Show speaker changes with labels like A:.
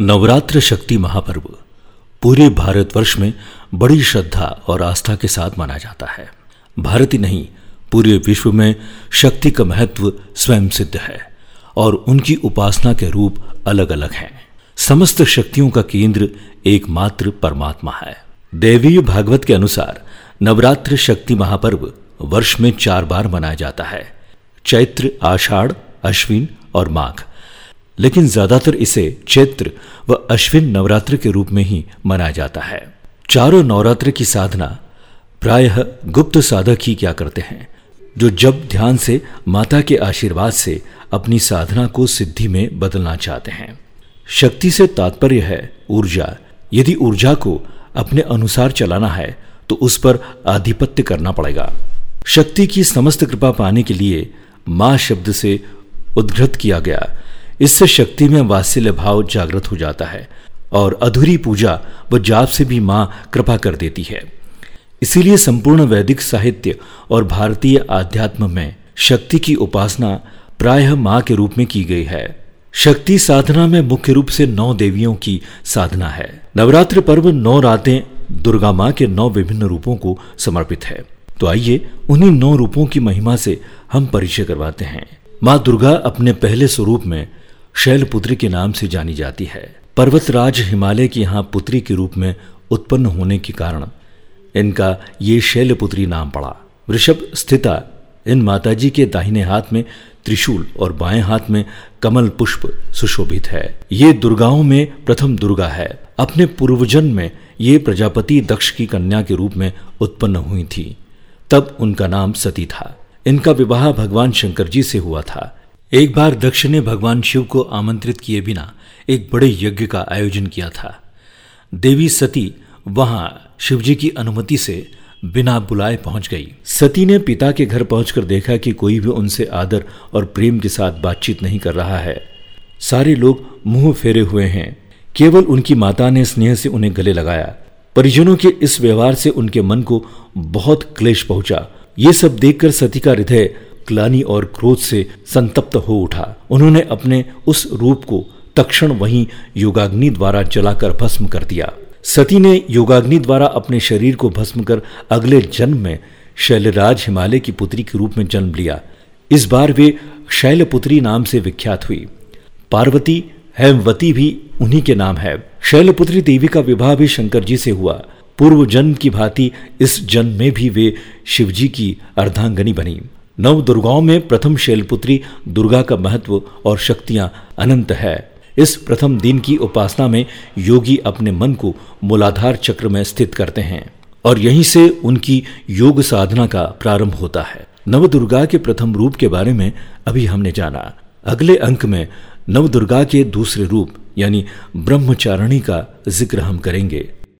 A: नवरात्र शक्ति महापर्व पूरे भारतवर्ष में बड़ी श्रद्धा और आस्था के साथ माना जाता है। भारत ही नहीं, पूरे विश्व में शक्ति का महत्व स्वयं सिद्ध है और उनकी उपासना के रूप अलग अलग हैं। समस्त शक्तियों का केंद्र एकमात्र परमात्मा है। देवी भागवत के अनुसार नवरात्र शक्ति महापर्व वर्ष में चार बार मनाया जाता है। चैत्र, आषाढ़, अश्विन और माघ। लेकिन ज़्यादातर इसे चैत्र व अश्विन नवरात्र के रूप में ही मनाया जाता है। चारों नवरात्र की साधना प्रायः गुप्त साधक ही क्या करते हैं, जो जब ध्यान से, माता के आशीर्वाद से अपनी साधना को सिद्धि में बदलना चाहते हैं। शक्ति से तात्पर्य है ऊर्जा। यदि ऊर्जा को अपने अनुसार चलाना है तो उस पर आधिपत्य करना पड़ेगा। शक्ति की समस्त कृपा पाने के लिए माँ शब्द से उद्घृत किया गया इससे शक्ति में वात्सल्य भाव जागृत हो जाता है और अधूरी पूजा व जाप से भी माँ कृपा कर देती है। इसीलिए संपूर्ण वैदिक साहित्य और भारतीय आध्यात्म में शक्ति की उपासना प्रायः माँ के रूप में की गई है। शक्ति साधना में मुख्य रूप से नौ देवियों की साधना है। नवरात्र पर्व नौ रातें दुर्गा माँ के नौ विभिन्न रूपों को समर्पित है। तो आइए उन्हीं नौ रूपों की महिमा से हम परिचय करवाते हैं। माँ दुर्गा अपने पहले स्वरूप में शैलपुत्री के नाम से जानी जाती है। पर्वतराज हिमालय की यहाँ पुत्री के रूप में उत्पन्न होने के कारण इनका ये शैलपुत्री नाम पड़ा। वृषभ स्थिता इन माताजी के दाहिने हाथ में त्रिशूल और बाएँ हाथ में कमल पुष्प सुशोभित है। ये दुर्गाओं में प्रथम दुर्गा है। अपने पूर्वजन में ये प्रजापति दक्ष की कन्या के रूप में उत्पन्न हुई थी। तब उनका नाम सती था। इनका विवाह भगवान शंकर जी से हुआ था। एक बार दक्ष ने भगवान शिव को आमंत्रित किए बिना एक बड़े यज्ञ का आयोजन किया था। देवी सती वहाँ शिवजी की अनुमति से बिना बुलाए पहुँच गई। सती ने पिता के घर पहुंचकर देखा कि कोई भी उनसे आदर और प्रेम के साथ बातचीत नहीं कर रहा है। सारे लोग मुँह फेरे हुए हैं। केवल उनकी माता ने स्नेह से उन्हें गले लगाया। परिजनों के इस व्यवहार से उनके मन को बहुत क्लेश पहुँचा। ये सब देखकर सती का हृदय ग्लानी और क्रोध से संतप्त हो उठा। उन्होंने अपने उस रूप को तक्षण वहीं योगाग्नि द्वारा जलाकर भस्म कर दिया। सती ने योगाग्नि द्वारा अपने शरीर को भस्म कर अगले जन्म में शैलराज हिमालय की पुत्री के रूप में जन्म लिया। इस बार वे शैलपुत्री नाम से विख्यात हुई। पार्वती हेमवती भी उन्हीं के नाम है। शैलपुत्री देवी का विवाह भी शंकर जी से हुआ। पूर्व जन्म की भांति इस जन्म में भी वे शिवजी की अर्धांगनी बनी। नव दुर्गाओं में प्रथम शैलपुत्री दुर्गा का महत्व और शक्तियाँ अनंत है। इस प्रथम दिन की उपासना में योगी अपने मन को मूलाधार चक्र में स्थित करते हैं और यहीं से उनकी योग साधना का प्रारंभ होता है। नव दुर्गा के प्रथम रूप के बारे में अभी हमने जाना। अगले अंक में नव दुर्गा के दूसरे रूप, यानी ब्रह्मचारिणी का ज़िक्र हम करेंगे।